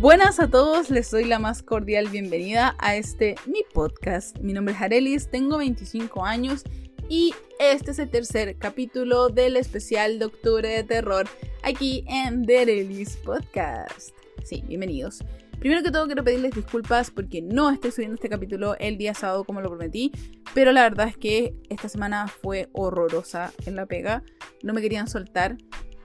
Buenas a todos, les doy la más cordial bienvenida a este mi podcast. Mi nombre es Arelis, tengo 25 años y este es el tercer capítulo del especial de octubre de terror aquí en The Arelis Podcast. Sí, bienvenidos. Primero que todo quiero pedirles disculpas porque no estoy subiendo este capítulo el día sábado como lo prometí, pero la verdad es que esta semana fue horrorosa en la pega, no me querían soltar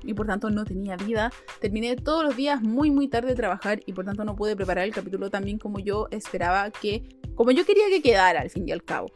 y por tanto no tenía vida. Terminé todos los días muy muy tarde de trabajar y por tanto no pude preparar el capítulo también como yo esperaba que, como yo quería que quedara al fin y al cabo.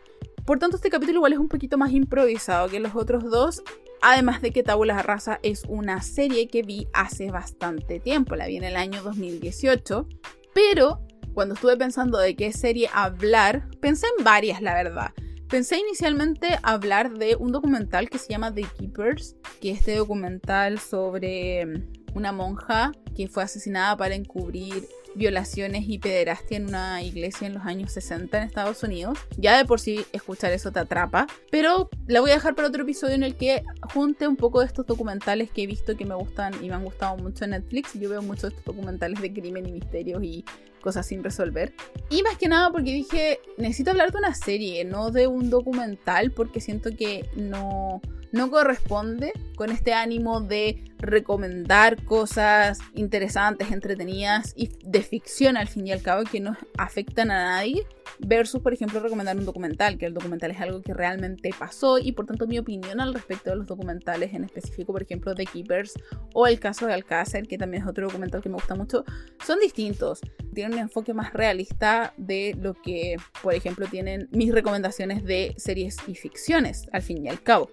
Por tanto este capítulo igual es un poquito más improvisado que los otros dos, Además de que Tabula Rasa es una serie que vi hace bastante tiempo, la vi en el año 2018, pero cuando estuve pensando de qué serie hablar, pensé en varias, la verdad. Pensé inicialmente hablar de un documental que se llama The Keepers, que es este documental sobre una monja que fue asesinada para encubrir violaciones y pederastia en una iglesia en los años 60 en Estados Unidos. Ya de por sí escuchar eso te atrapa, pero la voy a dejar para otro episodio en el que junte un poco de estos documentales que he visto que me gustan y me han gustado mucho en Netflix. Yo veo muchos documentales de crimen y misterios y cosas sin resolver. Y más que nada porque dije, necesito hablar de una serie, no de un documental, porque siento que no no corresponde con este ánimo de recomendar cosas interesantes, entretenidas y de ficción al fin y al cabo que no afectan a nadie, versus por ejemplo recomendar un documental, que el documental es algo que realmente pasó y por tanto mi opinión al respecto de los documentales en específico, por ejemplo The Keepers o el caso de Alcácer, que también es otro documental que me gusta mucho, son distintos, tienen un enfoque más realista de lo que por ejemplo tienen mis recomendaciones de series y ficciones al fin y al cabo.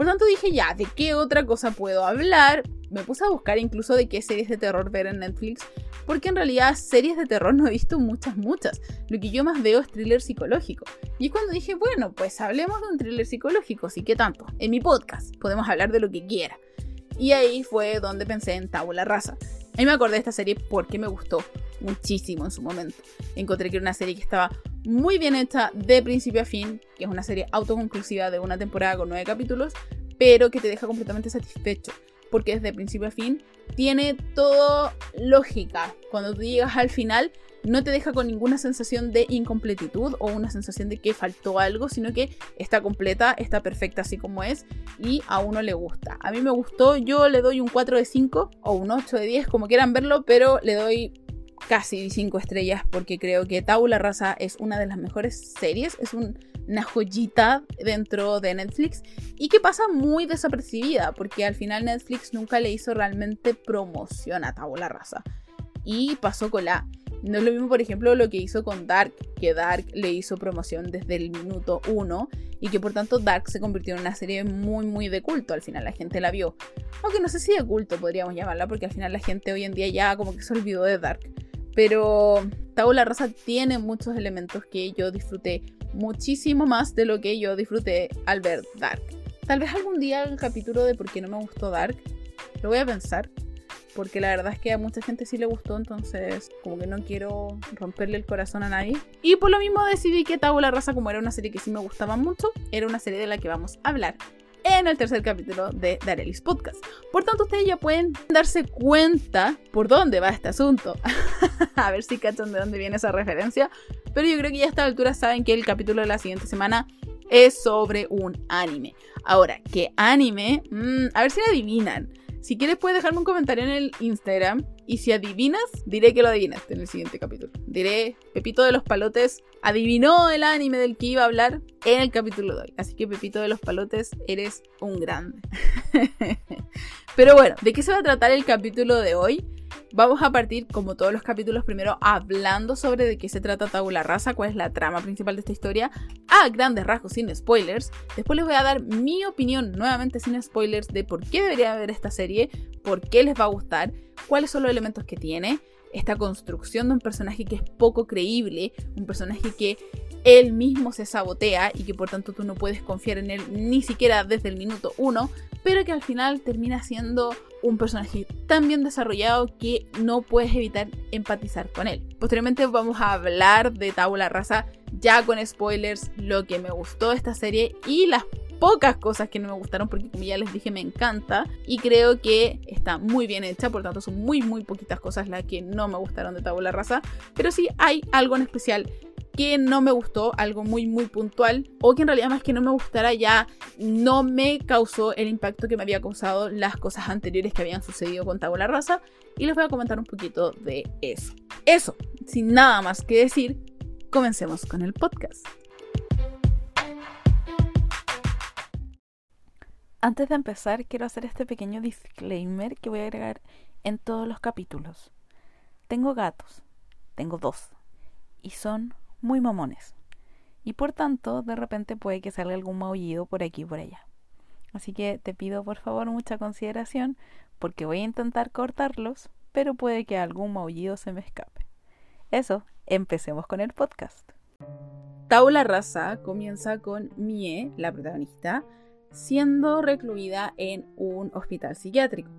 Por tanto dije, ya, ¿de qué otra cosa puedo hablar? Me puse a buscar incluso de qué series de terror ver en Netflix, porque en realidad series de terror no he visto muchas, muchas. Lo que yo más veo es thriller psicológico. Y es cuando dije, bueno, pues hablemos de un thriller psicológico, sí que tanto. En mi podcast podemos hablar de lo que quiera. Y ahí fue donde pensé en Tabula Rasa. A mí me acordé de esta serie porque me gustó muchísimo en su momento. Encontré que era una serie que estaba muy bien hecha de principio a fin, que es una serie autoconclusiva de una temporada con nueve capítulos, pero que te deja completamente satisfecho, porque desde principio a fin tiene todo lógica. Cuando tú llegas al final, no te deja con ninguna sensación de incompletitud o una sensación de que faltó algo, sino que está completa, está perfecta así como es y a uno le gusta. A mí me gustó, yo le doy un 4 de 5 o un 8 de 10, como quieran verlo, pero le doy casi 5 estrellas porque creo que Tabula Rasa es una de las mejores series, es una joyita dentro de Netflix y que pasa muy desapercibida porque al final Netflix nunca le hizo realmente promoción a Tabula Rasa y pasó con la... No es lo mismo, por ejemplo, lo que hizo con Dark, que Dark le hizo promoción desde el minuto 1 y que por tanto Dark se convirtió en una serie muy, muy de culto. Al final la gente la vio. Aunque no sé si de culto podríamos llamarla, porque al final la gente hoy en día ya como que se olvidó de Dark. Pero Tabula Rasa tiene muchos elementos que yo disfruté muchísimo más de lo que yo disfruté al ver Dark. Tal vez algún día el capítulo de por qué no me gustó Dark. Lo voy a pensar. Porque la verdad es que a mucha gente sí le gustó, entonces como que no quiero romperle el corazón a nadie. Y por lo mismo decidí que Tabula Rasa, como era una serie que sí me gustaba mucho, era una serie de la que vamos a hablar en el tercer capítulo de Darelis Podcast. Por tanto, ustedes ya pueden darse cuenta por dónde va este asunto. a ver si cachan de dónde viene esa referencia. Pero yo creo que ya a esta altura saben que el capítulo de la siguiente semana es sobre un anime. Ahora, ¿qué anime? Mm, a ver si adivinan. Si quieres puedes dejarme un comentario en el Instagram y si adivinas, diré que lo adivinaste en el siguiente capítulo. Diré, Pepito de los Palotes adivinó el anime del que iba a hablar en el capítulo de hoy. Así que Pepito de los Palotes, eres un grande. Pero bueno, ¿de qué se va a tratar el capítulo de hoy? Vamos a partir, como todos los capítulos, primero hablando sobre de qué se trata Tabula Rasa, cuál es la trama principal de esta historia, a grandes rasgos sin spoilers. Después les voy a dar mi opinión, nuevamente sin spoilers, de por qué debería ver esta serie, por qué les va a gustar, cuáles son los elementos que tiene, esta construcción de un personaje que es poco creíble, un personaje que él mismo se sabotea y que por tanto tú no puedes confiar en él ni siquiera desde el minuto uno, pero que al final termina siendo un personaje tan bien desarrollado que no puedes evitar empatizar con él. Posteriormente vamos a hablar de Tabula Rasa ya con spoilers, lo que me gustó de esta serie y las pocas cosas que no me gustaron porque como ya les dije me encanta y creo que está muy bien hecha, por tanto son muy muy poquitas cosas las que no me gustaron de Tabula Rasa, pero sí hay algo en especial que no me gustó, algo muy muy puntual, o que en realidad más que no me gustara ya no me causó el impacto que me había causado las cosas anteriores que habían sucedido con Tabula Rasa, y les voy a comentar un poquito de eso. Eso, sin nada más que decir, comencemos con el podcast. Antes de empezar, quiero hacer este pequeño disclaimer que voy a agregar en todos los capítulos. Tengo gatos, tengo dos, y son muy mamones. Y por tanto, de repente puede que salga algún maullido por aquí y por allá. Así que te pido por favor mucha consideración porque voy a intentar cortarlos, pero puede que algún maullido se me escape. Eso, empecemos con el podcast. Taula Raza comienza con Mie, la protagonista, siendo recluida en un hospital psiquiátrico.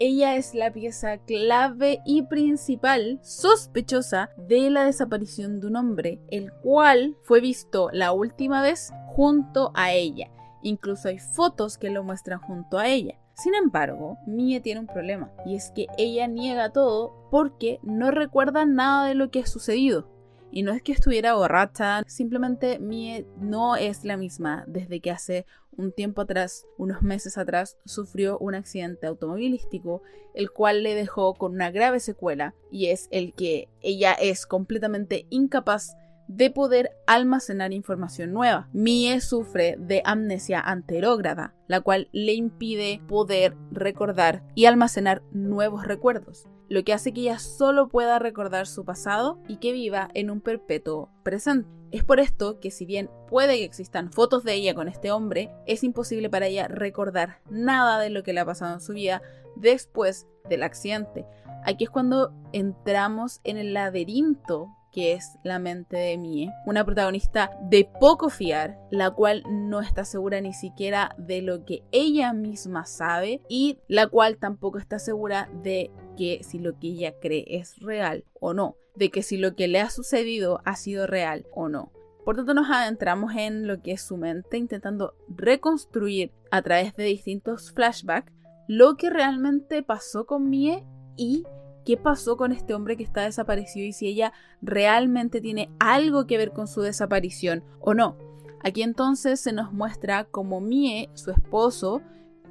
Ella es la pieza clave y principal sospechosa de la desaparición de un hombre, el cual fue visto la última vez junto a ella. Incluso hay fotos que lo muestran junto a ella. Sin embargo, Mie tiene un problema, y es que ella niega todo porque no recuerda nada de lo que ha sucedido. Y no es que estuviera borracha, simplemente Mie no es la misma desde que hace un tiempo atrás, unos meses atrás, sufrió un accidente automovilístico, el cual le dejó con una grave secuela, y es el que ella es completamente incapaz de poder almacenar información nueva. Mie sufre de amnesia anterógrada, la cual le impide poder recordar y almacenar nuevos recuerdos, lo que hace que ella solo pueda recordar su pasado y que viva en un perpetuo presente. Es por esto que si bien puede que existan fotos de ella con este hombre, es imposible para ella recordar nada de lo que le ha pasado en su vida después del accidente. Aquí es cuando entramos en el laberinto que es la mente de Mie, una protagonista de poco fiar, la cual no está segura ni siquiera de lo que ella misma sabe y la cual tampoco está segura de que si lo que ella cree es real o no, de que si lo que le ha sucedido ha sido real o no. Por tanto, nos adentramos en lo que es su mente, intentando reconstruir a través de distintos flashbacks lo que realmente pasó con Mie y qué pasó con este hombre que está desaparecido y si ella realmente tiene algo que ver con su desaparición o no. Aquí entonces se nos muestra cómo Mie, su esposo,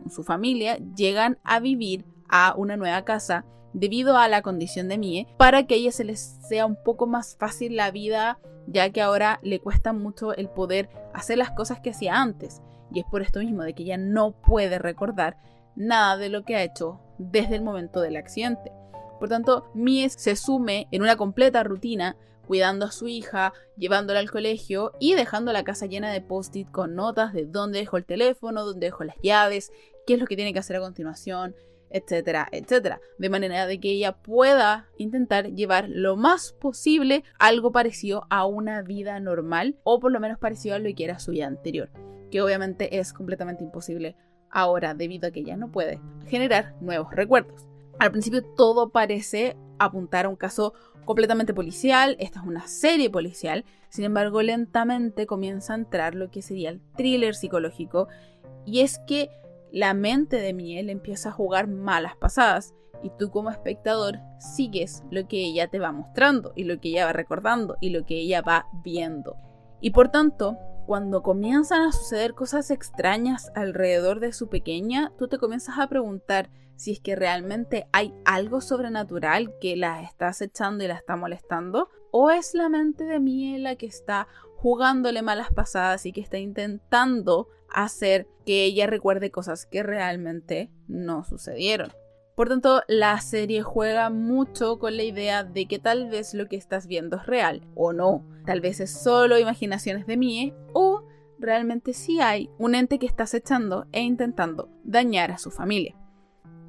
su familia, llegan a vivir a una nueva casa debido a la condición de Mie, para que a ella se les sea un poco más fácil la vida, ya que ahora le cuesta mucho el poder hacer las cosas que hacía antes. Y es por esto mismo de que ella no puede recordar nada de lo que ha hecho desde el momento del accidente. Por tanto, Mies se sume en una completa rutina, cuidando a su hija, llevándola al colegio y dejando la casa llena de post-it con notas de dónde dejó el teléfono, dónde dejó las llaves, qué es lo que tiene que hacer a continuación, etcétera, etcétera. De manera de que ella pueda intentar llevar lo más posible algo parecido a una vida normal o por lo menos parecido a lo que era su vida anterior, que obviamente es completamente imposible ahora debido a que ella no puede generar nuevos recuerdos. Al principio todo parece apuntar a un caso completamente policial, esta es una serie policial, sin embargo lentamente comienza a entrar lo que sería el thriller psicológico y es que la mente de Miel empieza a jugar malas pasadas y tú como espectador sigues lo que ella te va mostrando y lo que ella va recordando y lo que ella va viendo. Y por tanto, cuando comienzan a suceder cosas extrañas alrededor de su pequeña, tú te comienzas a preguntar si es que realmente hay algo sobrenatural que la está acechando y la está molestando, o es la mente de Mie la que está jugándole malas pasadas y que está intentando hacer que ella recuerde cosas que realmente no sucedieron. Por tanto, la serie juega mucho con la idea de que tal vez lo que estás viendo es real o no. Tal vez es solo imaginaciones de Mie o realmente sí hay un ente que está acechando e intentando dañar a su familia.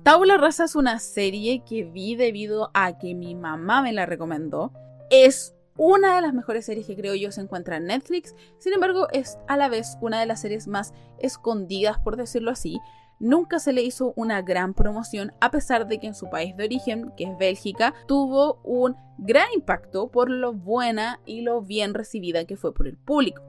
Tabula Rasa es una serie que vi debido a que mi mamá me la recomendó. Es una de las mejores series que creo yo se encuentra en Netflix, sin embargo es a la vez una de las series más escondidas, por decirlo así. Nunca se le hizo una gran promoción a pesar de que en su país de origen, que es Bélgica, tuvo un gran impacto por lo buena y lo bien recibida que fue por el público.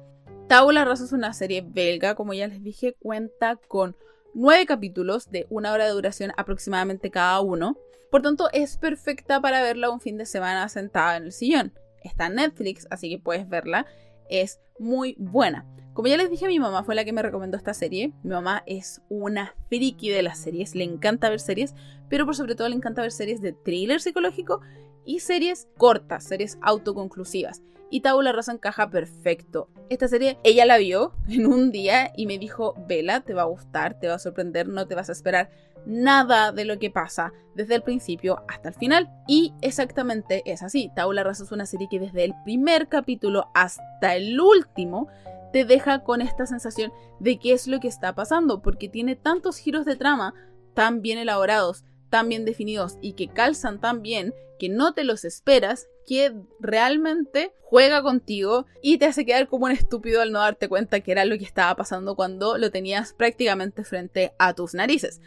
Tabula Rasa es una serie belga, como ya les dije, cuenta con nueve capítulos de una hora de duración aproximadamente cada uno. Por tanto, es perfecta para verla un fin de semana sentada en el sillón. Está en Netflix, así que puedes verla. Es muy buena. Como ya les dije, mi mamá fue la que me recomendó esta serie. Mi mamá es una friki de las series, le encanta ver series, pero por sobre todo le encanta ver series de thriller psicológico y series cortas, series autoconclusivas. Y Tabula Rasa encaja perfecto. Esta serie ella la vio en un día y me dijo, vela, te va a gustar, te va a sorprender, no te vas a esperar nada de lo que pasa desde el principio hasta el final. Y exactamente es así. Tabula Rasa es una serie que desde el primer capítulo hasta el último te deja con esta sensación de qué es lo que está pasando, porque tiene tantos giros de trama tan bien elaborados, tan bien definidos y que calzan tan bien que no te los esperas, que realmente juega contigo y te hace quedar como un estúpido al no darte cuenta que era lo que estaba pasando cuando lo tenías prácticamente frente a tus narices.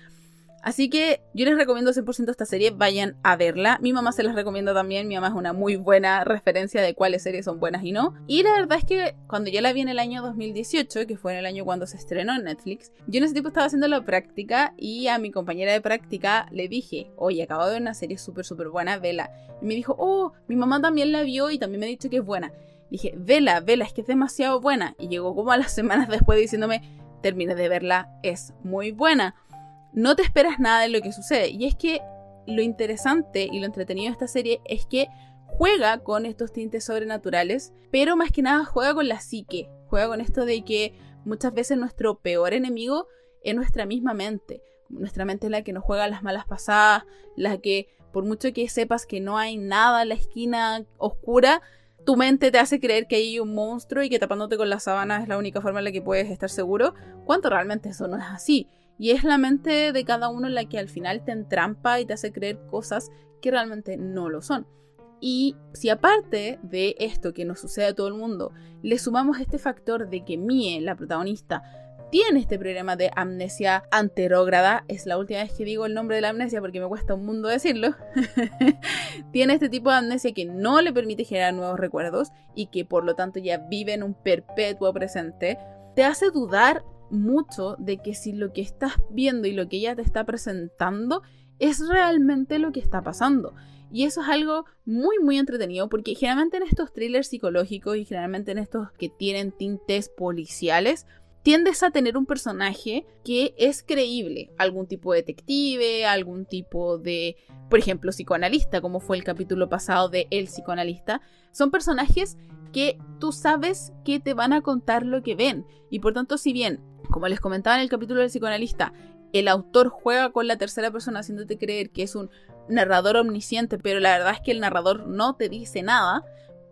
Así que yo les recomiendo 100% esta serie, vayan a verla. Mi mamá se las recomienda también, mi mamá es una muy buena referencia de cuáles series son buenas y no. Y la verdad es que cuando yo la vi en el año 2018, que fue en el año cuando se estrenó en Netflix, yo en ese tiempo estaba haciendo la práctica y a mi compañera de práctica le dije, oye, acabo de ver una serie súper, súper buena, vela. Y me dijo, oh, mi mamá también la vio y también me ha dicho que es buena. Dije, vela, vela, es que es demasiado buena. Y llegó como a las semanas después diciéndome, terminé de verla, es muy buena no te esperas nada de lo que sucede. Y es que lo interesante y lo entretenido de esta serie es que juega con estos tintes sobrenaturales, pero más que nada juega con la psique, juega con esto de que muchas veces nuestro peor enemigo es nuestra misma mente. Nuestra mente es la que nos juega las malas pasadas, la que por mucho que sepas que no hay nada en la esquina oscura, tu mente te hace creer que hay un monstruo y que tapándote con la sábana es la única forma en la que puedes estar seguro, cuando realmente eso no es así. Y es la mente de cada uno la que al final te entrampa y te hace creer cosas que realmente no lo son. Y si aparte de esto que nos sucede a todo el mundo, le sumamos este factor de que Mie, la protagonista, tiene este problema de amnesia anterógrada, es la última vez que digo el nombre de la amnesia porque me cuesta un mundo decirlo, tiene este tipo de amnesia que no le permite generar nuevos recuerdos y que por lo tanto ya vive en un perpetuo presente, te hace dudar mucho de que si lo que estás viendo y lo que ella te está presentando es realmente lo que está pasando. Y eso es algo muy, muy entretenido porque generalmente en estos thrillers psicológicos y generalmente en estos que tienen tintes policiales, tiendes a tener un personaje que es creíble, algún tipo de detective, algún tipo de, por ejemplo, psicoanalista, como fue el capítulo pasado de El psicoanalista. Son personajes que tú sabes que te van a contar lo que ven. Y por tanto, si bien como les comentaba en el capítulo del psicoanalista, el autor juega con la tercera persona haciéndote creer que es un narrador omnisciente, pero la verdad es que el narrador no te dice nada,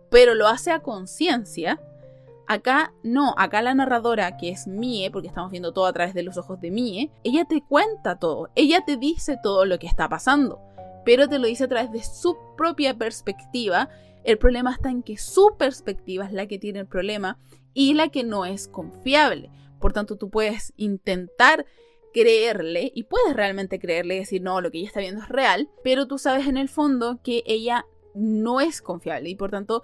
pero lo hace a conciencia. Acá no, acá la narradora, que es Mie, porque estamos viendo todo a través de los ojos de Mie, ella te cuenta todo, ella te dice todo lo que está pasando, pero te lo dice a través de su propia perspectiva. El problema está en que su perspectiva es la que tiene el problema y la que no es confiable. Por tanto, tú puedes intentar creerle y puedes realmente creerle y decir, no, lo que ella está viendo es real, pero tú sabes en el fondo que ella no es confiable y por tanto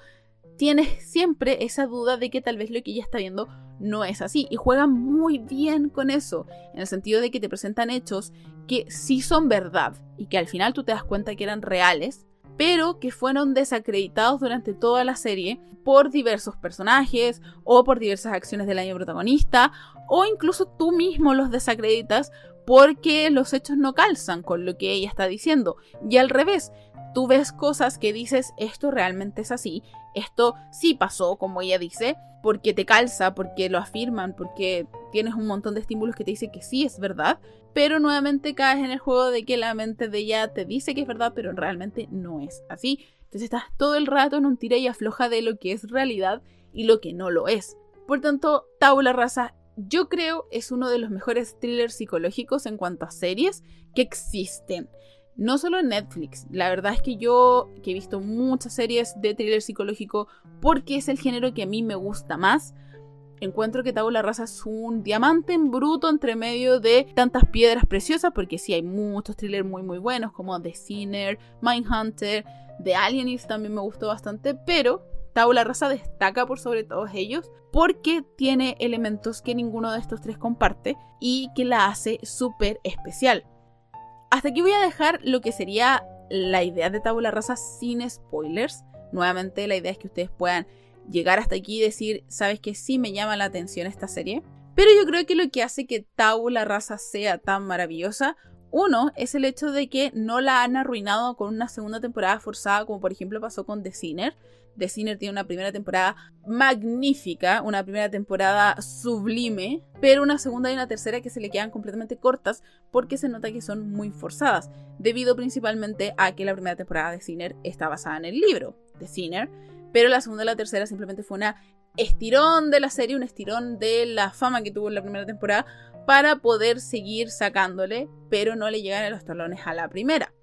tienes siempre esa duda de que tal vez lo que ella está viendo no es así. Y juegan muy bien con eso, en el sentido de que te presentan hechos que sí son verdad y que al final tú te das cuenta que eran reales, pero que fueron desacreditados durante toda la serie por diversos personajes o por diversas acciones del año protagonista o incluso tú mismo los desacreditas porque los hechos no calzan con lo que ella está diciendo. Y al revés, tú ves cosas que dices, esto realmente es así, esto sí pasó como ella dice, porque te calza, porque lo afirman, porque tienes un montón de estímulos que te dicen que sí es verdad, pero nuevamente caes en el juego de que la mente de ella te dice que es verdad, pero realmente no es así. Entonces estás todo el rato en un tira y afloja de lo que es realidad y lo que no lo es. Por tanto, Tabula Rasa yo creo es uno de los mejores thrillers psicológicos en cuanto a series que existen. No solo en Netflix, la verdad es que yo que he visto muchas series de thriller psicológico porque es el género que a mí me gusta más, encuentro que Tabula Rasa es un diamante en bruto entre medio de tantas piedras preciosas, porque sí hay muchos thrillers muy muy buenos como The Sinner, Mindhunter, The Alienist también me gustó bastante, pero Tabula Rasa destaca por sobre todos ellos porque tiene elementos que ninguno de estos tres comparte y que la hace súper especial. Hasta aquí voy a dejar lo que sería la idea de Tabula Rasa sin spoilers. Nuevamente la idea es que ustedes puedan llegar hasta aquí y decir, sabes que sí me llama la atención esta serie. Pero yo creo que lo que hace que Tabula Rasa sea tan maravillosa uno es el hecho de que no la han arruinado con una segunda temporada forzada, como por ejemplo pasó con The Sinner. The Sinner tiene una primera temporada magnífica, una primera temporada sublime, pero una segunda y una tercera que se le quedan completamente cortas porque se nota que son muy forzadas, debido principalmente a que la primera temporada de Sinner está basada en el libro de Sinner, pero la segunda y la tercera simplemente fue una estirón de la serie, un estirón de la fama que tuvo en la primera temporada para poder seguir sacándole, pero no le llegan a los talones a la primera.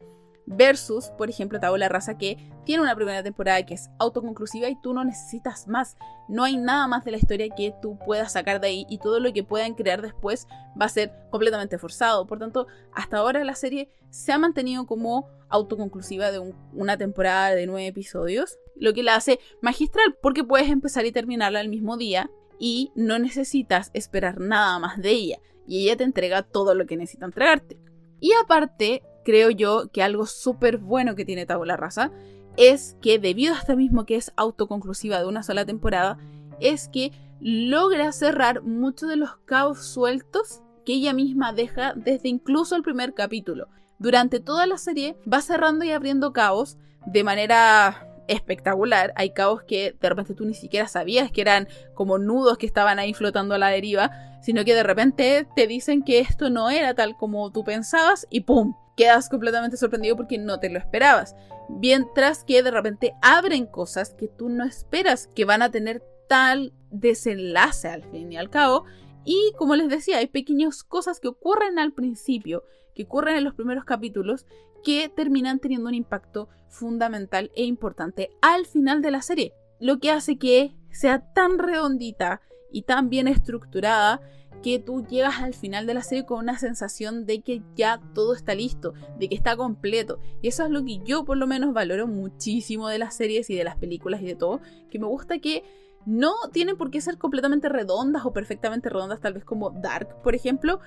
Versus, por ejemplo, la Raza que tiene una primera temporada que es autoconclusiva y tú no necesitas más. No hay nada más de la historia que tú puedas sacar de ahí y todo lo que puedan crear después va a ser completamente forzado. Por tanto, hasta ahora la serie se ha mantenido como autoconclusiva de una temporada de nueve episodios, lo que la hace magistral porque puedes empezar y terminarla el mismo día y no necesitas esperar nada más de ella y ella te entrega todo lo que necesita entregarte. Y aparte, creo yo que algo súper bueno que tiene Tabula Rasa es que debido a esto mismo que es autoconclusiva de una sola temporada, es que logra cerrar muchos de los cabos sueltos que ella misma deja desde incluso el primer capítulo. Durante toda la serie va cerrando y abriendo cabos de manera espectacular. Hay cabos que de repente tú ni siquiera sabías que eran como nudos que estaban ahí flotando a la deriva, sino que de repente te dicen que esto no era tal como tú pensabas y ¡pum! Quedas completamente sorprendido porque no te lo esperabas. Mientras que de repente abren cosas que tú no esperas que van a tener tal desenlace al fin y al cabo. Y como les decía, hay pequeñas cosas que ocurren al principio, que ocurren en los primeros capítulos, que terminan teniendo un impacto fundamental e importante al final de la serie. Lo que hace que sea tan redondita y tan bien estructurada que tú llegas al final de la serie con una sensación de que ya todo está listo, de que está completo. Y eso es lo que yo por lo menos valoro muchísimo de las series y de las películas y de todo, que me gusta que no tienen por qué ser completamente redondas o perfectamente redondas, tal vez como Dark, por ejemplo,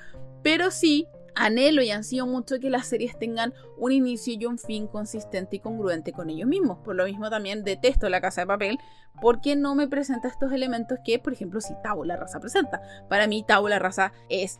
pero sí anhelo y ansío mucho que las series tengan un inicio y un fin consistente y congruente con ellos mismos. Por lo mismo también detesto La Casa de Papel porque no me presenta estos elementos que, por ejemplo, si Tabula Raza presenta. Para mí Tabula Raza es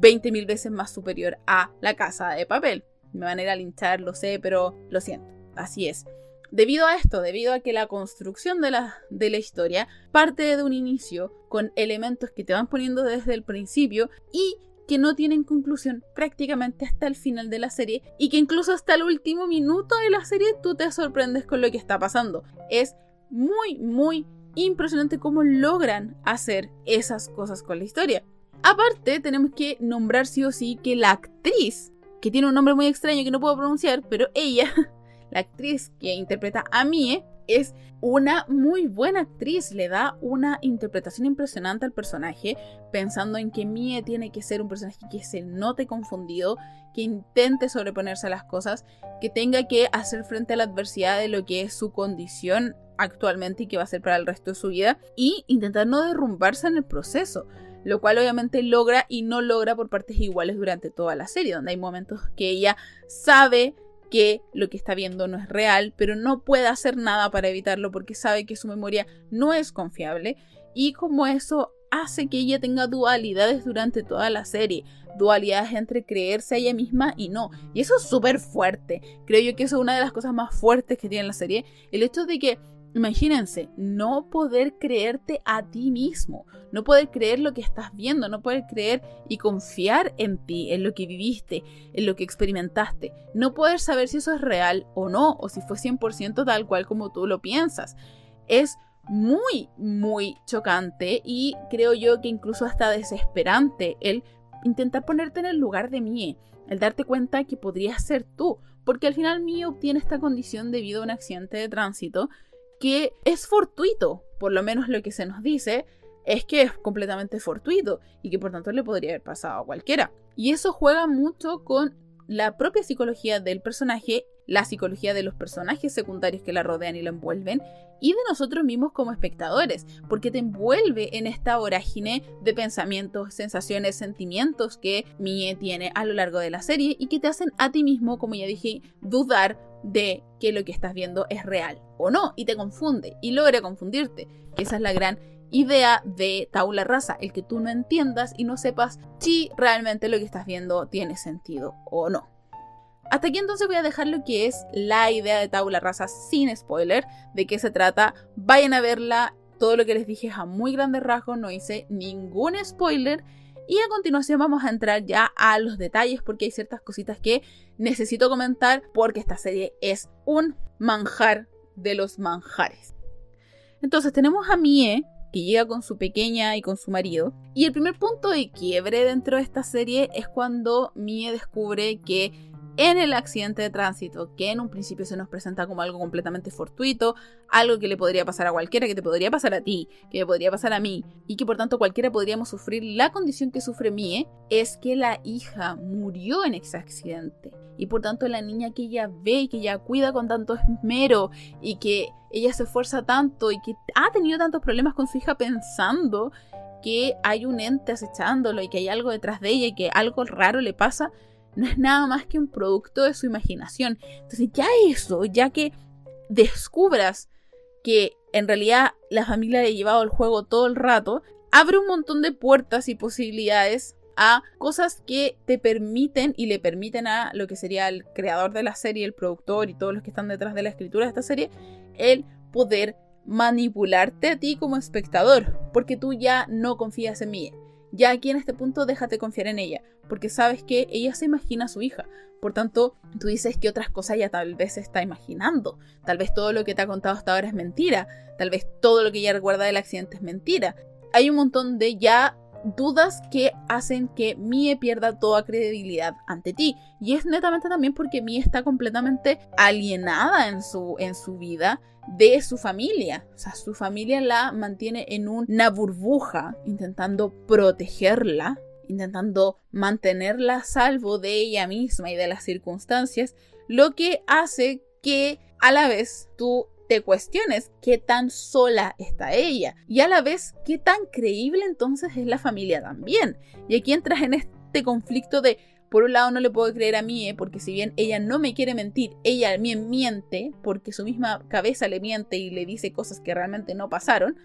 20.000 veces más superior a La Casa de Papel. Me van a ir a linchar, lo sé, pero lo siento. Así es. Debido a esto, debido a que la construcción de la, de la historia parte de un inicio con elementos que te van poniendo desde el principio y que no tienen conclusión prácticamente hasta el final de la serie y que incluso hasta el último minuto de la serie tú te sorprendes con lo que está pasando. Es muy, muy impresionante cómo logran hacer esas cosas con la historia. Aparte, tenemos que nombrar sí o sí que la actriz, que tiene un nombre muy extraño que no puedo pronunciar, pero ella, la actriz que interpreta a Mie, es una muy buena actriz, le da una interpretación impresionante al personaje, pensando en que Mie tiene que ser un personaje que se note confundido, que intente sobreponerse a las cosas, que tenga que hacer frente a la adversidad de lo que es su condición actualmente y que va a ser para el resto de su vida, y intentar no derrumbarse en el proceso lo cual obviamente logra y no logra por partes iguales durante toda la serie, donde hay momentos que ella sabe que lo que está viendo no es real, pero no puede hacer nada para evitarlo porque sabe que su memoria no es confiable y como eso hace que ella tenga dualidades durante toda la serie, dualidades entre creerse a ella misma y no. Y eso es súper fuerte. Creo yo que eso es una de las cosas más fuertes que tiene la serie, el hecho de que Imagínense, no poder creerte a ti mismo, no poder creer lo que estás viendo, no poder creer y confiar en ti, en lo que viviste, en lo que experimentaste, no poder saber si eso es real o no, o si fue 100% tal cual como tú lo piensas. Es muy, muy chocante y creo yo que incluso hasta desesperante el intentar ponerte en el lugar de mí, el darte cuenta que podrías ser tú, porque al final Mie obtiene esta condición debido a un accidente de tránsito que es fortuito, por lo menos lo que se nos dice es que es completamente fortuito y que por tanto le podría haber pasado a cualquiera. Y eso juega mucho con la propia psicología del personaje, la psicología de los personajes secundarios que la rodean y la envuelven, y de nosotros mismos como espectadores, porque te envuelve en esta vorágine de pensamientos, sensaciones, sentimientos que Mie tiene a lo largo de la serie y que te hacen a ti mismo, como ya dije, dudar de que lo que estás viendo es real o no, y te confunde, y logra confundirte, esa es la gran idea de Taula Rasa, el que tú no entiendas y no sepas si realmente lo que estás viendo tiene sentido o no. Hasta aquí entonces voy a dejar lo que es la idea de Tabula Rasa sin spoiler, de qué se trata. Vayan a verla. Todo lo que les dije es a muy grandes rasgos, no hice ningún spoiler. Y a continuación vamos a entrar ya a los detalles porque hay ciertas cositas que necesito comentar porque esta serie es un manjar de los manjares. Entonces tenemos a Mie que llega con su pequeña y con su marido. Y el primer punto de quiebre dentro de esta serie es cuando Mie descubre que en el accidente de tránsito, que en un principio se nos presenta como algo completamente fortuito, algo que le podría pasar a cualquiera, que te podría pasar a ti, que me podría pasar a mí, y que por tanto cualquiera podríamos sufrir, la condición que sufre Mie es que la hija murió en ese accidente. Y por tanto la niña que ella ve y que ella cuida con tanto esmero y que ella se esfuerza tanto y que ha tenido tantos problemas con su hija pensando que hay un ente acechándolo y que hay algo detrás de ella y que algo raro le pasa, no es nada más que un producto de su imaginación. Entonces ya eso, ya que descubras que en realidad la familia le ha llevado el juego todo el rato, abre un montón de puertas y posibilidades a cosas que te permiten y le permiten a lo que sería el creador de la serie, el productor y todos los que están detrás de la escritura de esta serie, el poder manipularte a ti como espectador, porque tú ya no confías en mí. Ya aquí en este punto déjate confiar en ella, porque sabes que ella se imagina a su hija. Por tanto, tú dices que otras cosas ella tal vez se está imaginando. Tal vez todo lo que te ha contado hasta ahora es mentira. Tal vez todo lo que ella recuerda del accidente es mentira. Hay un montón de ya dudas que hacen que Mie pierda toda credibilidad ante ti. Y es netamente también porque Mie está completamente alienada en su, en su vida de su familia. O sea, su familia la mantiene en una burbuja, intentando protegerla, intentando mantenerla a salvo de ella misma y de las circunstancias, lo que hace que a la vez tú te cuestiones qué tan sola está ella y a la vez qué tan creíble entonces es la familia también. Y aquí entras en este conflicto de, por un lado no le puedo creer a Mie porque si bien ella no me quiere mentir, ella a mí miente porque su misma cabeza le miente y le dice cosas que realmente no pasaron.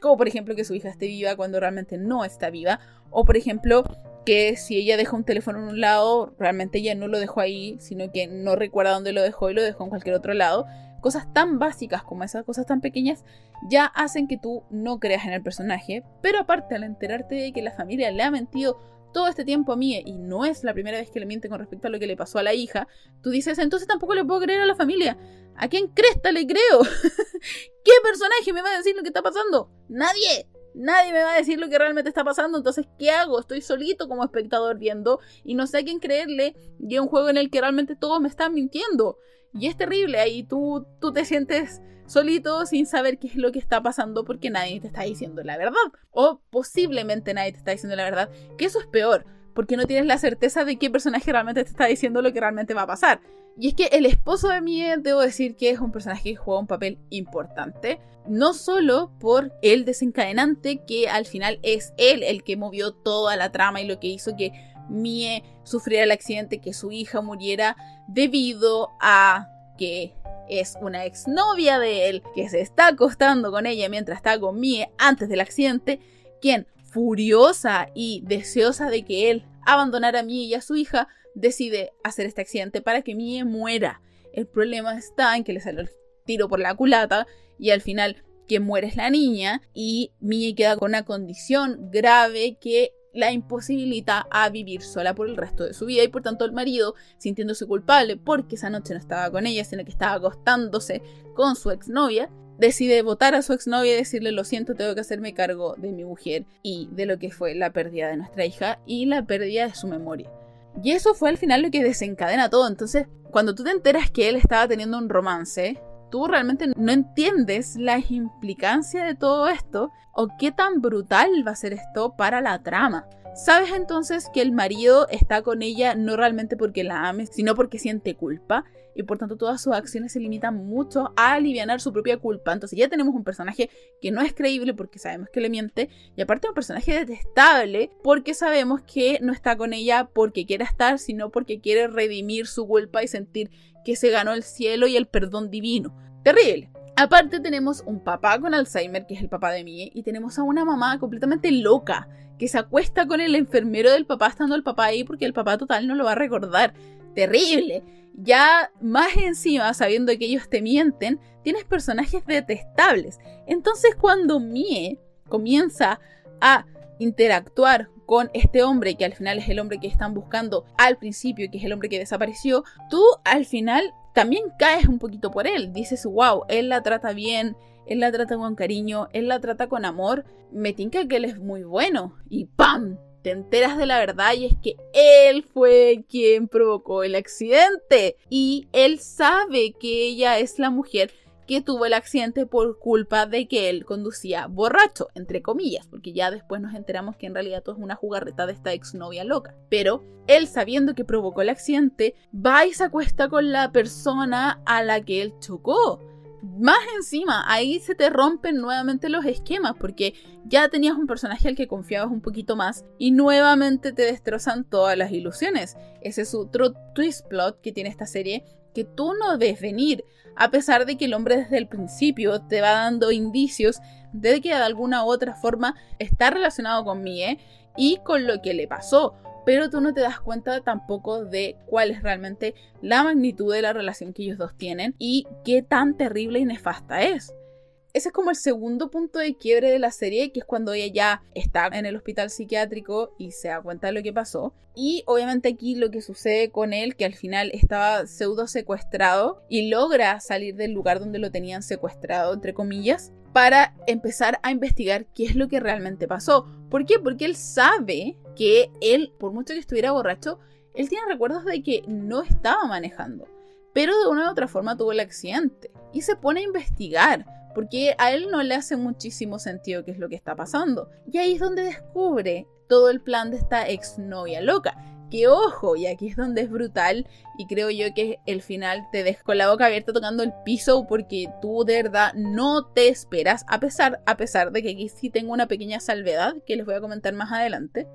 Como por ejemplo que su hija esté viva cuando realmente no está viva. O por ejemplo que si ella deja un teléfono en un lado, realmente ella no lo dejó ahí, sino que no recuerda dónde lo dejó y lo dejó en cualquier otro lado cosas tan básicas como esas cosas tan pequeñas ya hacen que tú no creas en el personaje, pero aparte al enterarte de que la familia le ha mentido todo este tiempo a mí y no es la primera vez que le miente con respecto a lo que le pasó a la hija, tú dices, entonces tampoco le puedo creer a la familia. ¿A quién cresta le creo? ¿Qué personaje me va a decir lo que está pasando? Nadie. Nadie me va a decir lo que realmente está pasando, entonces ¿qué hago? Estoy solito como espectador viendo y no sé a quién creerle y un juego en el que realmente todos me están mintiendo. Y es terrible, ahí tú, tú te sientes solito sin saber qué es lo que está pasando porque nadie te está diciendo la verdad. O posiblemente nadie te está diciendo la verdad, que eso es peor, porque no tienes la certeza de qué personaje realmente te está diciendo lo que realmente va a pasar. Y es que el esposo de Mie, debo decir que es un personaje que juega un papel importante, no solo por el desencadenante, que al final es él el que movió toda la trama y lo que hizo que Mie sufriera el accidente, que su hija muriera debido a que es una exnovia de él que se está acostando con ella mientras está con Mie antes del accidente, quien, furiosa y deseosa de que él abandonara a Mie y a su hija, decide hacer este accidente para que Mie muera. El problema está en que le salió el tiro por la culata y al final quien muere es la niña y Mie queda con una condición grave que la imposibilita a vivir sola por el resto de su vida y por tanto el marido, sintiéndose culpable porque esa noche no estaba con ella, sino que estaba acostándose con su exnovia, decide votar a su exnovia y decirle lo siento, tengo que hacerme cargo de mi mujer y de lo que fue la pérdida de nuestra hija y la pérdida de su memoria. Y eso fue al final lo que desencadena todo. Entonces, cuando tú te enteras que él estaba teniendo un romance, tú realmente no entiendes la implicancia de todo esto o qué tan brutal va a ser esto para la trama. Sabes entonces que el marido está con ella no realmente porque la ame, sino porque siente culpa y por tanto todas sus acciones se limitan mucho a aliviar su propia culpa. Entonces ya tenemos un personaje que no es creíble porque sabemos que le miente y aparte un personaje detestable porque sabemos que no está con ella porque quiere estar, sino porque quiere redimir su culpa y sentir que se ganó el cielo y el perdón divino. Terrible. Aparte tenemos un papá con Alzheimer, que es el papá de Mie, y tenemos a una mamá completamente loca, que se acuesta con el enfermero del papá estando el papá ahí porque el papá total no lo va a recordar. Terrible ya más encima, sabiendo que ellos te mienten, tienes personajes detestables. Entonces cuando Mie comienza a interactuar con este hombre, que al final es el hombre que están buscando al principio, que es el hombre que desapareció, tú al final también caes un poquito por él. Dices, wow, él la trata bien, él la trata con cariño, él la trata con amor. Me tinca que él es muy bueno. Y ¡pam! Te enteras de la verdad y es que él fue quien provocó el accidente y él sabe que ella es la mujer que tuvo el accidente por culpa de que él conducía borracho, entre comillas, porque ya después nos enteramos que en realidad todo es una jugarreta de esta exnovia loca. Pero él, sabiendo que provocó el accidente, va y se acuesta con la persona a la que él chocó. Más encima, ahí se te rompen nuevamente los esquemas porque ya tenías un personaje al que confiabas un poquito más y nuevamente te destrozan todas las ilusiones. Ese es otro twist plot que tiene esta serie que tú no ves venir, a pesar de que el hombre desde el principio te va dando indicios de que de alguna u otra forma está relacionado con Mie y con lo que le pasó pero tú no te das cuenta tampoco de cuál es realmente la magnitud de la relación que ellos dos tienen y qué tan terrible y nefasta es. Ese es como el segundo punto de quiebre de la serie, que es cuando ella ya está en el hospital psiquiátrico y se da cuenta de lo que pasó. Y obviamente aquí lo que sucede con él, que al final estaba pseudo secuestrado y logra salir del lugar donde lo tenían secuestrado, entre comillas, para empezar a investigar qué es lo que realmente pasó. ¿Por qué? Porque él sabe que él, por mucho que estuviera borracho, él tiene recuerdos de que no estaba manejando, pero de una u otra forma tuvo el accidente y se pone a investigar. Porque a él no le hace muchísimo sentido qué es lo que está pasando. Y ahí es donde descubre todo el plan de esta exnovia loca. Que ojo, y aquí es donde es brutal y creo yo que el final te deja con la boca abierta tocando el piso porque tú de verdad no te esperas, a pesar, a pesar de que aquí sí tengo una pequeña salvedad que les voy a comentar más adelante.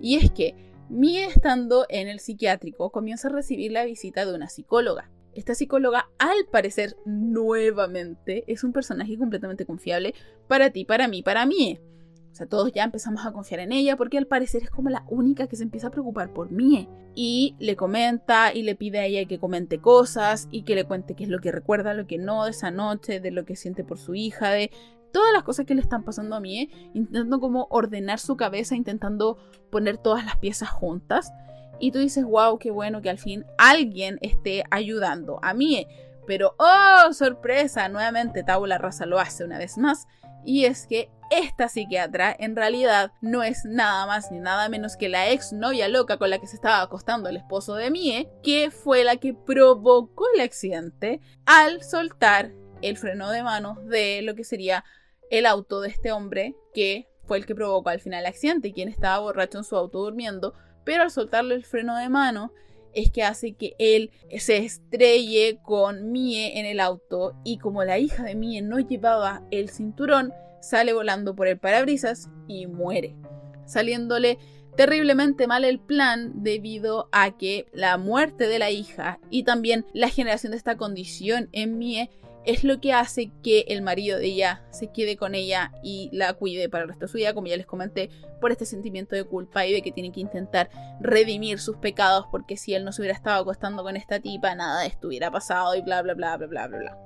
Y es que Mie estando en el psiquiátrico comienza a recibir la visita de una psicóloga. Esta psicóloga, al parecer, nuevamente es un personaje completamente confiable para ti, para mí, para Mie. O sea, todos ya empezamos a confiar en ella porque al parecer es como la única que se empieza a preocupar por Mie. Y le comenta y le pide a ella que comente cosas y que le cuente qué es lo que recuerda, lo que no de esa noche, de lo que siente por su hija, de todas las cosas que le están pasando a mí, intentando como ordenar su cabeza, intentando poner todas las piezas juntas. Y tú dices, wow, qué bueno que al fin alguien esté ayudando a mí. Pero, oh, sorpresa, nuevamente Tabula Rasa lo hace una vez más. Y es que esta psiquiatra en realidad no es nada más ni nada menos que la ex novia loca con la que se estaba acostando el esposo de Mie, que fue la que provocó el accidente al soltar el freno de mano de lo que sería el auto de este hombre que fue el que provocó al final el accidente, quien estaba borracho en su auto durmiendo, pero al soltarle el freno de mano es que hace que él se estrelle con Mie en el auto y como la hija de Mie no llevaba el cinturón, sale volando por el parabrisas y muere, saliéndole terriblemente mal el plan debido a que la muerte de la hija y también la generación de esta condición en Mie es lo que hace que el marido de ella se quede con ella y la cuide para el resto de su vida, como ya les comenté, por este sentimiento de culpa y de que tiene que intentar redimir sus pecados porque si él no se hubiera estado acostando con esta tipa, nada hubiera pasado y bla, bla, bla, bla, bla, bla, bla.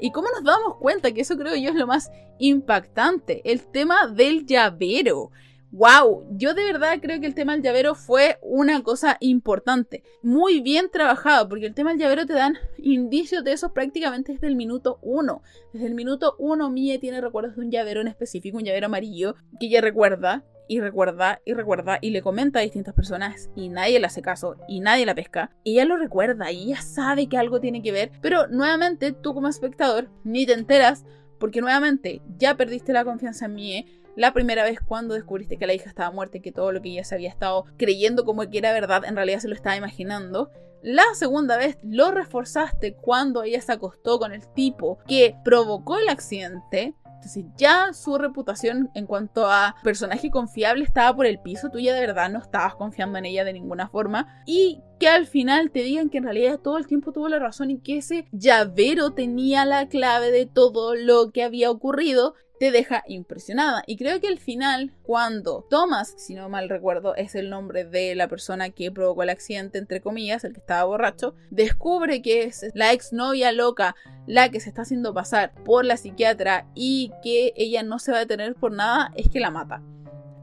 ¿Y cómo nos damos cuenta? Que eso creo yo es lo más impactante. El tema del llavero wow, yo de verdad creo que el tema del llavero fue una cosa importante, muy bien trabajado, porque el tema del llavero te dan indicios de eso prácticamente desde el minuto uno. Desde el minuto uno Mie tiene recuerdos de un llavero en específico, un llavero amarillo, que ella recuerda y recuerda y recuerda y le comenta a distintas personas y nadie le hace caso y nadie la pesca. Y ella lo recuerda y ella sabe que algo tiene que ver, pero nuevamente tú como espectador ni te enteras porque nuevamente ya perdiste la confianza en mí. La primera vez cuando descubriste que la hija estaba muerta y que todo lo que ella se había estado creyendo como que era verdad, en realidad se lo estaba imaginando. La segunda vez lo reforzaste cuando ella se acostó con el tipo que provocó el accidente. Entonces ya su reputación en cuanto a personaje confiable estaba por el piso, tú ya de verdad no estabas confiando en ella de ninguna forma y que al final te digan que en realidad todo el tiempo tuvo la razón y que ese llavero tenía la clave de todo lo que había ocurrido te deja impresionada. Y creo que al final, cuando Thomas, si no mal recuerdo, es el nombre de la persona que provocó el accidente, entre comillas, el que estaba borracho, descubre que es la exnovia loca la que se está haciendo pasar por la psiquiatra y que ella no se va a detener por nada, es que la mata.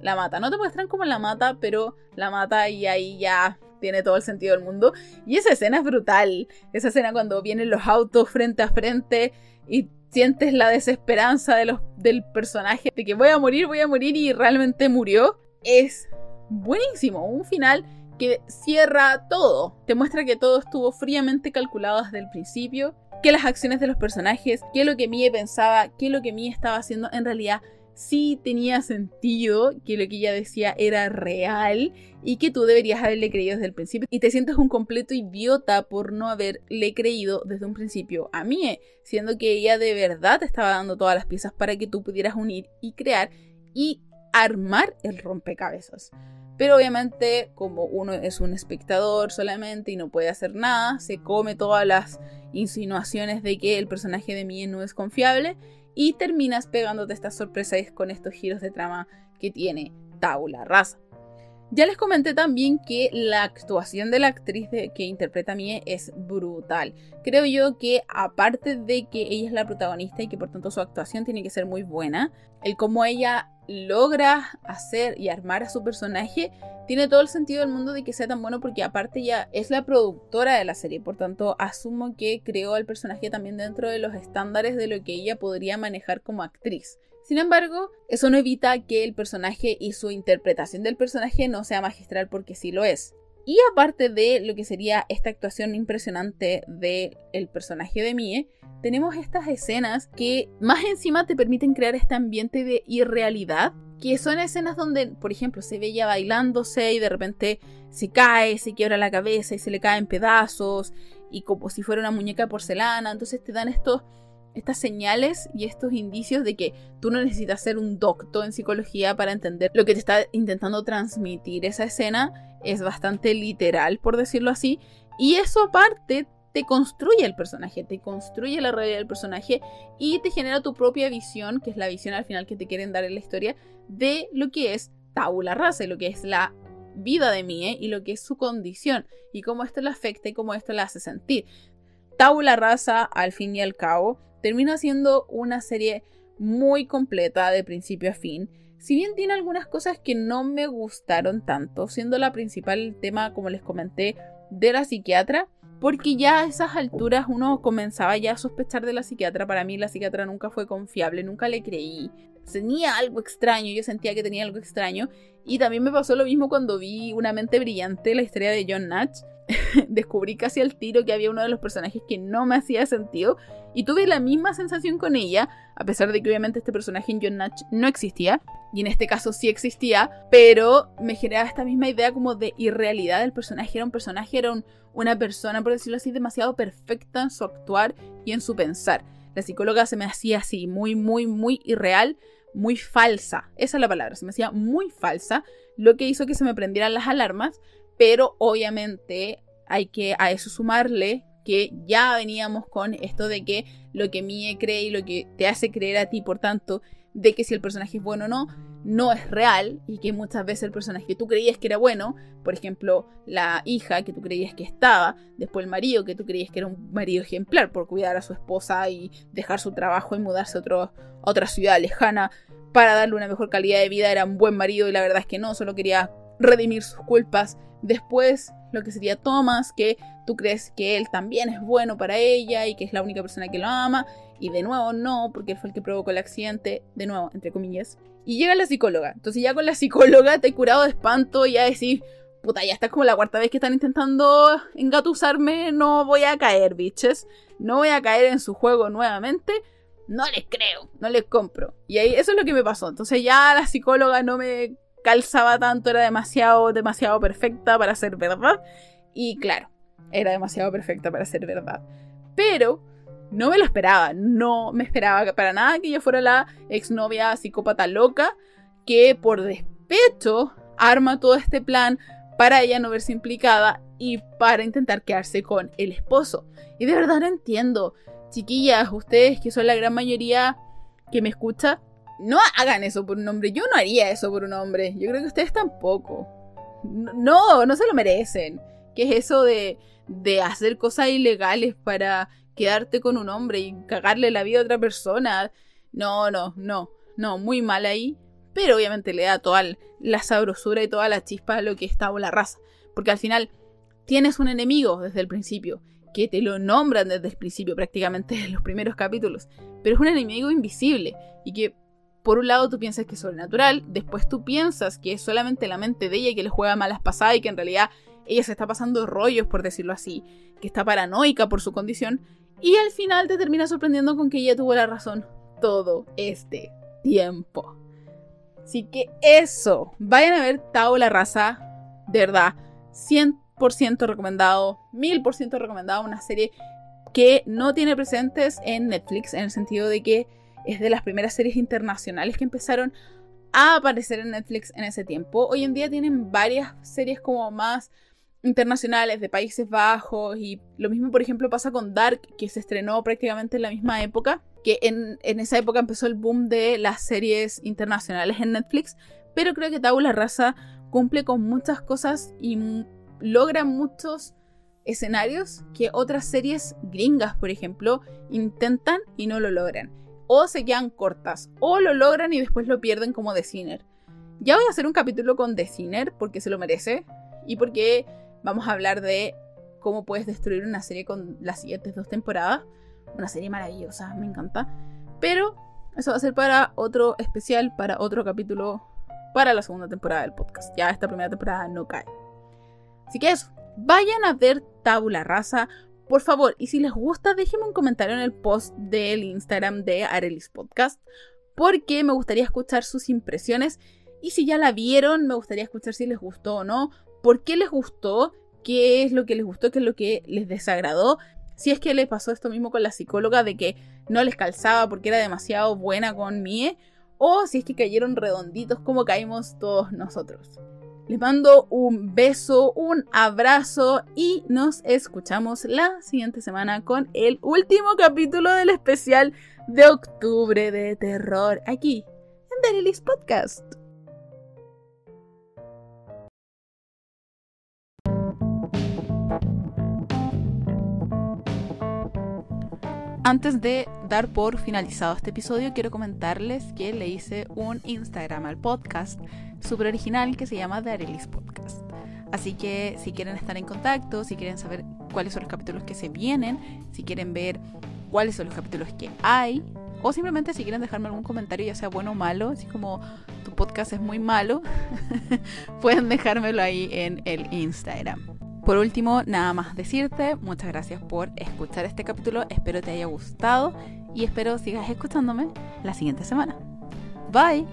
La mata. No te muestran cómo la mata, pero la mata y ahí ya tiene todo el sentido del mundo. Y esa escena es brutal. Esa escena cuando vienen los autos frente a frente y sientes la desesperanza de los, del personaje, de que voy a morir, voy a morir y realmente murió, es buenísimo. Un final que cierra todo. Te muestra que todo estuvo fríamente calculado desde el principio, que las acciones de los personajes, que lo que Mie pensaba, que lo que Mie estaba haciendo en realidad sí tenía sentido, que lo que ella decía era real y que tú deberías haberle creído desde el principio. Y te sientes un completo idiota por no haberle creído desde un principio a Mie, siendo que ella de verdad te estaba dando todas las piezas para que tú pudieras unir y crear y armar el rompecabezas. Pero obviamente, como uno es un espectador solamente y no puede hacer nada, se come todas las insinuaciones de que el personaje de Mie no es confiable y terminas pegándote estas sorpresas con estos giros de trama que tiene Taula Raza. Ya les comenté también que la actuación de la actriz que interpreta a Mie es brutal. Creo yo que aparte de que ella es la protagonista y que por tanto su actuación tiene que ser muy buena, el cómo ella logra hacer y armar a su personaje tiene todo el sentido del mundo de que sea tan bueno porque aparte ya es la productora de la serie, por tanto asumo que creó al personaje también dentro de los estándares de lo que ella podría manejar como actriz. Sin embargo, eso no evita que el personaje y su interpretación del personaje no sea magistral porque sí lo es. Y aparte de lo que sería esta actuación impresionante del el personaje de Mie, tenemos estas escenas que más encima te permiten crear este ambiente de irrealidad, que son escenas donde, por ejemplo, se ve ella bailándose y de repente se cae, se quiebra la cabeza y se le cae en pedazos, y como si fuera una muñeca de porcelana, entonces te dan estos estas señales y estos indicios de que tú no necesitas ser un doctor en psicología para entender lo que te está intentando transmitir esa escena. Es bastante literal, por decirlo así. Y eso aparte te construye el personaje, te construye la realidad del personaje y te genera tu propia visión, que es la visión al final que te quieren dar en la historia, de lo que es tabula rasa y lo que es la vida de Mie y lo que es su condición y cómo esto la afecta y cómo esto la hace sentir. Tabula rasa, al fin y al cabo, termina siendo una serie muy completa de principio a fin. Si bien tiene algunas cosas que no me gustaron tanto, siendo la principal tema, como les comenté, de la psiquiatra, porque ya a esas alturas uno comenzaba ya a sospechar de la psiquiatra. Para mí la psiquiatra nunca fue confiable, nunca le creí. Tenía algo extraño, yo sentía que tenía algo extraño. Y también me pasó lo mismo cuando vi Una mente brillante, la historia de John Natch. descubrí casi al tiro que había uno de los personajes que no me hacía sentido y tuve la misma sensación con ella, a pesar de que obviamente este personaje en John Natch no existía, y en este caso sí existía, pero me generaba esta misma idea como de irrealidad del personaje, era un personaje, era una persona, por decirlo así, demasiado perfecta en su actuar y en su pensar. La psicóloga se me hacía así, muy, muy, muy irreal, muy falsa, esa es la palabra, se me hacía muy falsa, lo que hizo que se me prendieran las alarmas, pero obviamente hay que a eso sumarle que ya veníamos con esto de que lo que Mie cree y lo que te hace creer a ti, por tanto, de que si el personaje es bueno o no, no es real y que muchas veces el personaje que tú creías que era bueno, por ejemplo, la hija que tú creías que estaba, después el marido que tú creías que era un marido ejemplar por cuidar a su esposa y dejar su trabajo y mudarse a, otra ciudad lejana para darle una mejor calidad de vida, era un buen marido y la verdad es que no, solo quería redimir sus culpas. Después lo que sería Thomas, que tú crees que él también es bueno para ella y que es la única persona que lo ama, y de nuevo no, porque él fue el que provocó el accidente, de nuevo, entre comillas. Y llega la psicóloga. Entonces ya con la psicóloga te he curado de espanto y ya decís, puta, ya está como la cuarta vez que están intentando engatusarme, no voy a caer, bitches. No voy a caer en su juego nuevamente. no les creo, no les compro. Y ahí eso es lo que me pasó. Entonces ya la psicóloga no me calzaba tanto, era demasiado, demasiado perfecta para ser verdad. Y claro, era demasiado perfecta para ser verdad. Pero no me lo esperaba, no me esperaba para nada que ella fuera la exnovia psicópata loca que por despecho arma todo este plan para ella no verse implicada y para intentar quedarse con el esposo. Y de verdad no entiendo, chiquillas, ustedes que son la gran mayoría que me escucha, no hagan eso por un hombre. Yo no haría eso por un hombre. Yo creo que ustedes tampoco. No, no se lo merecen. ¿Qué es eso de, de hacer cosas ilegales para quedarte con un hombre y cagarle la vida a otra persona? No, no, no. No, muy mal ahí. Pero obviamente le da toda la sabrosura y toda la chispa a lo que está la raza. Porque al final tienes un enemigo desde el principio, que te lo nombran desde el principio, prácticamente en los primeros capítulos, pero es un enemigo invisible y que por un lado tú piensas que es sobrenatural, después tú piensas que es solamente la mente de ella que le juega malas pasadas y que en realidad ella se está pasando rollos, por decirlo así, que está paranoica por su condición, y al final te termina sorprendiendo con que ella tuvo la razón todo este tiempo. Así que eso, vayan a ver Tao la raza, de verdad, 100% recomendado, 1000% recomendado, una serie que no tiene presentes en Netflix, en el sentido de que es de las primeras series internacionales que empezaron a aparecer en Netflix en ese tiempo. Hoy en día tienen varias series como más internacionales de Países Bajos y lo mismo por ejemplo pasa con Dark que se estrenó prácticamente en la misma época que en, esa época empezó el boom de las series internacionales en Netflix pero creo que Tabula Raza cumple con muchas cosas y logra muchos escenarios que otras series gringas por ejemplo intentan y no lo logran o se quedan cortas, o lo logran y después lo pierden como The Sinner. Ya voy a hacer un capítulo con The Sinner porque se lo merece y porque vamos a hablar de cómo puedes destruir una serie con las siguientes dos temporadas. Una serie maravillosa, me encanta. Pero eso va a ser para otro especial, para otro capítulo, para la segunda temporada del podcast. Ya esta primera temporada no cae. Así que eso, vayan a ver Tabula Rasa por favor, y si les gusta, déjenme un comentario en el post del Instagram de Arelis Podcast, porque me gustaría escuchar sus impresiones. Y si ya la vieron, me gustaría escuchar si les gustó o no, por qué les gustó, qué es lo que les gustó, qué es lo que les desagradó. Si es que les pasó esto mismo con la psicóloga de que no les calzaba porque era demasiado buena con Mie, o si es que cayeron redonditos como caímos todos nosotros. Les mando un beso, un abrazo y nos escuchamos la siguiente semana con el último capítulo del especial de octubre de terror aquí en Delilis Podcast. Antes de dar por finalizado este episodio, quiero comentarles que le hice un Instagram al podcast súper original que se llama The Arelis Podcast. Así que si quieren estar en contacto, si quieren saber cuáles son los capítulos que se vienen, si quieren ver cuáles son los capítulos que hay, o simplemente si quieren dejarme algún comentario, ya sea bueno o malo, así como tu podcast es muy malo, pueden dejármelo ahí en el Instagram. Por último, nada más decirte, muchas gracias por escuchar este capítulo, espero te haya gustado y espero sigas escuchándome la siguiente semana. Bye.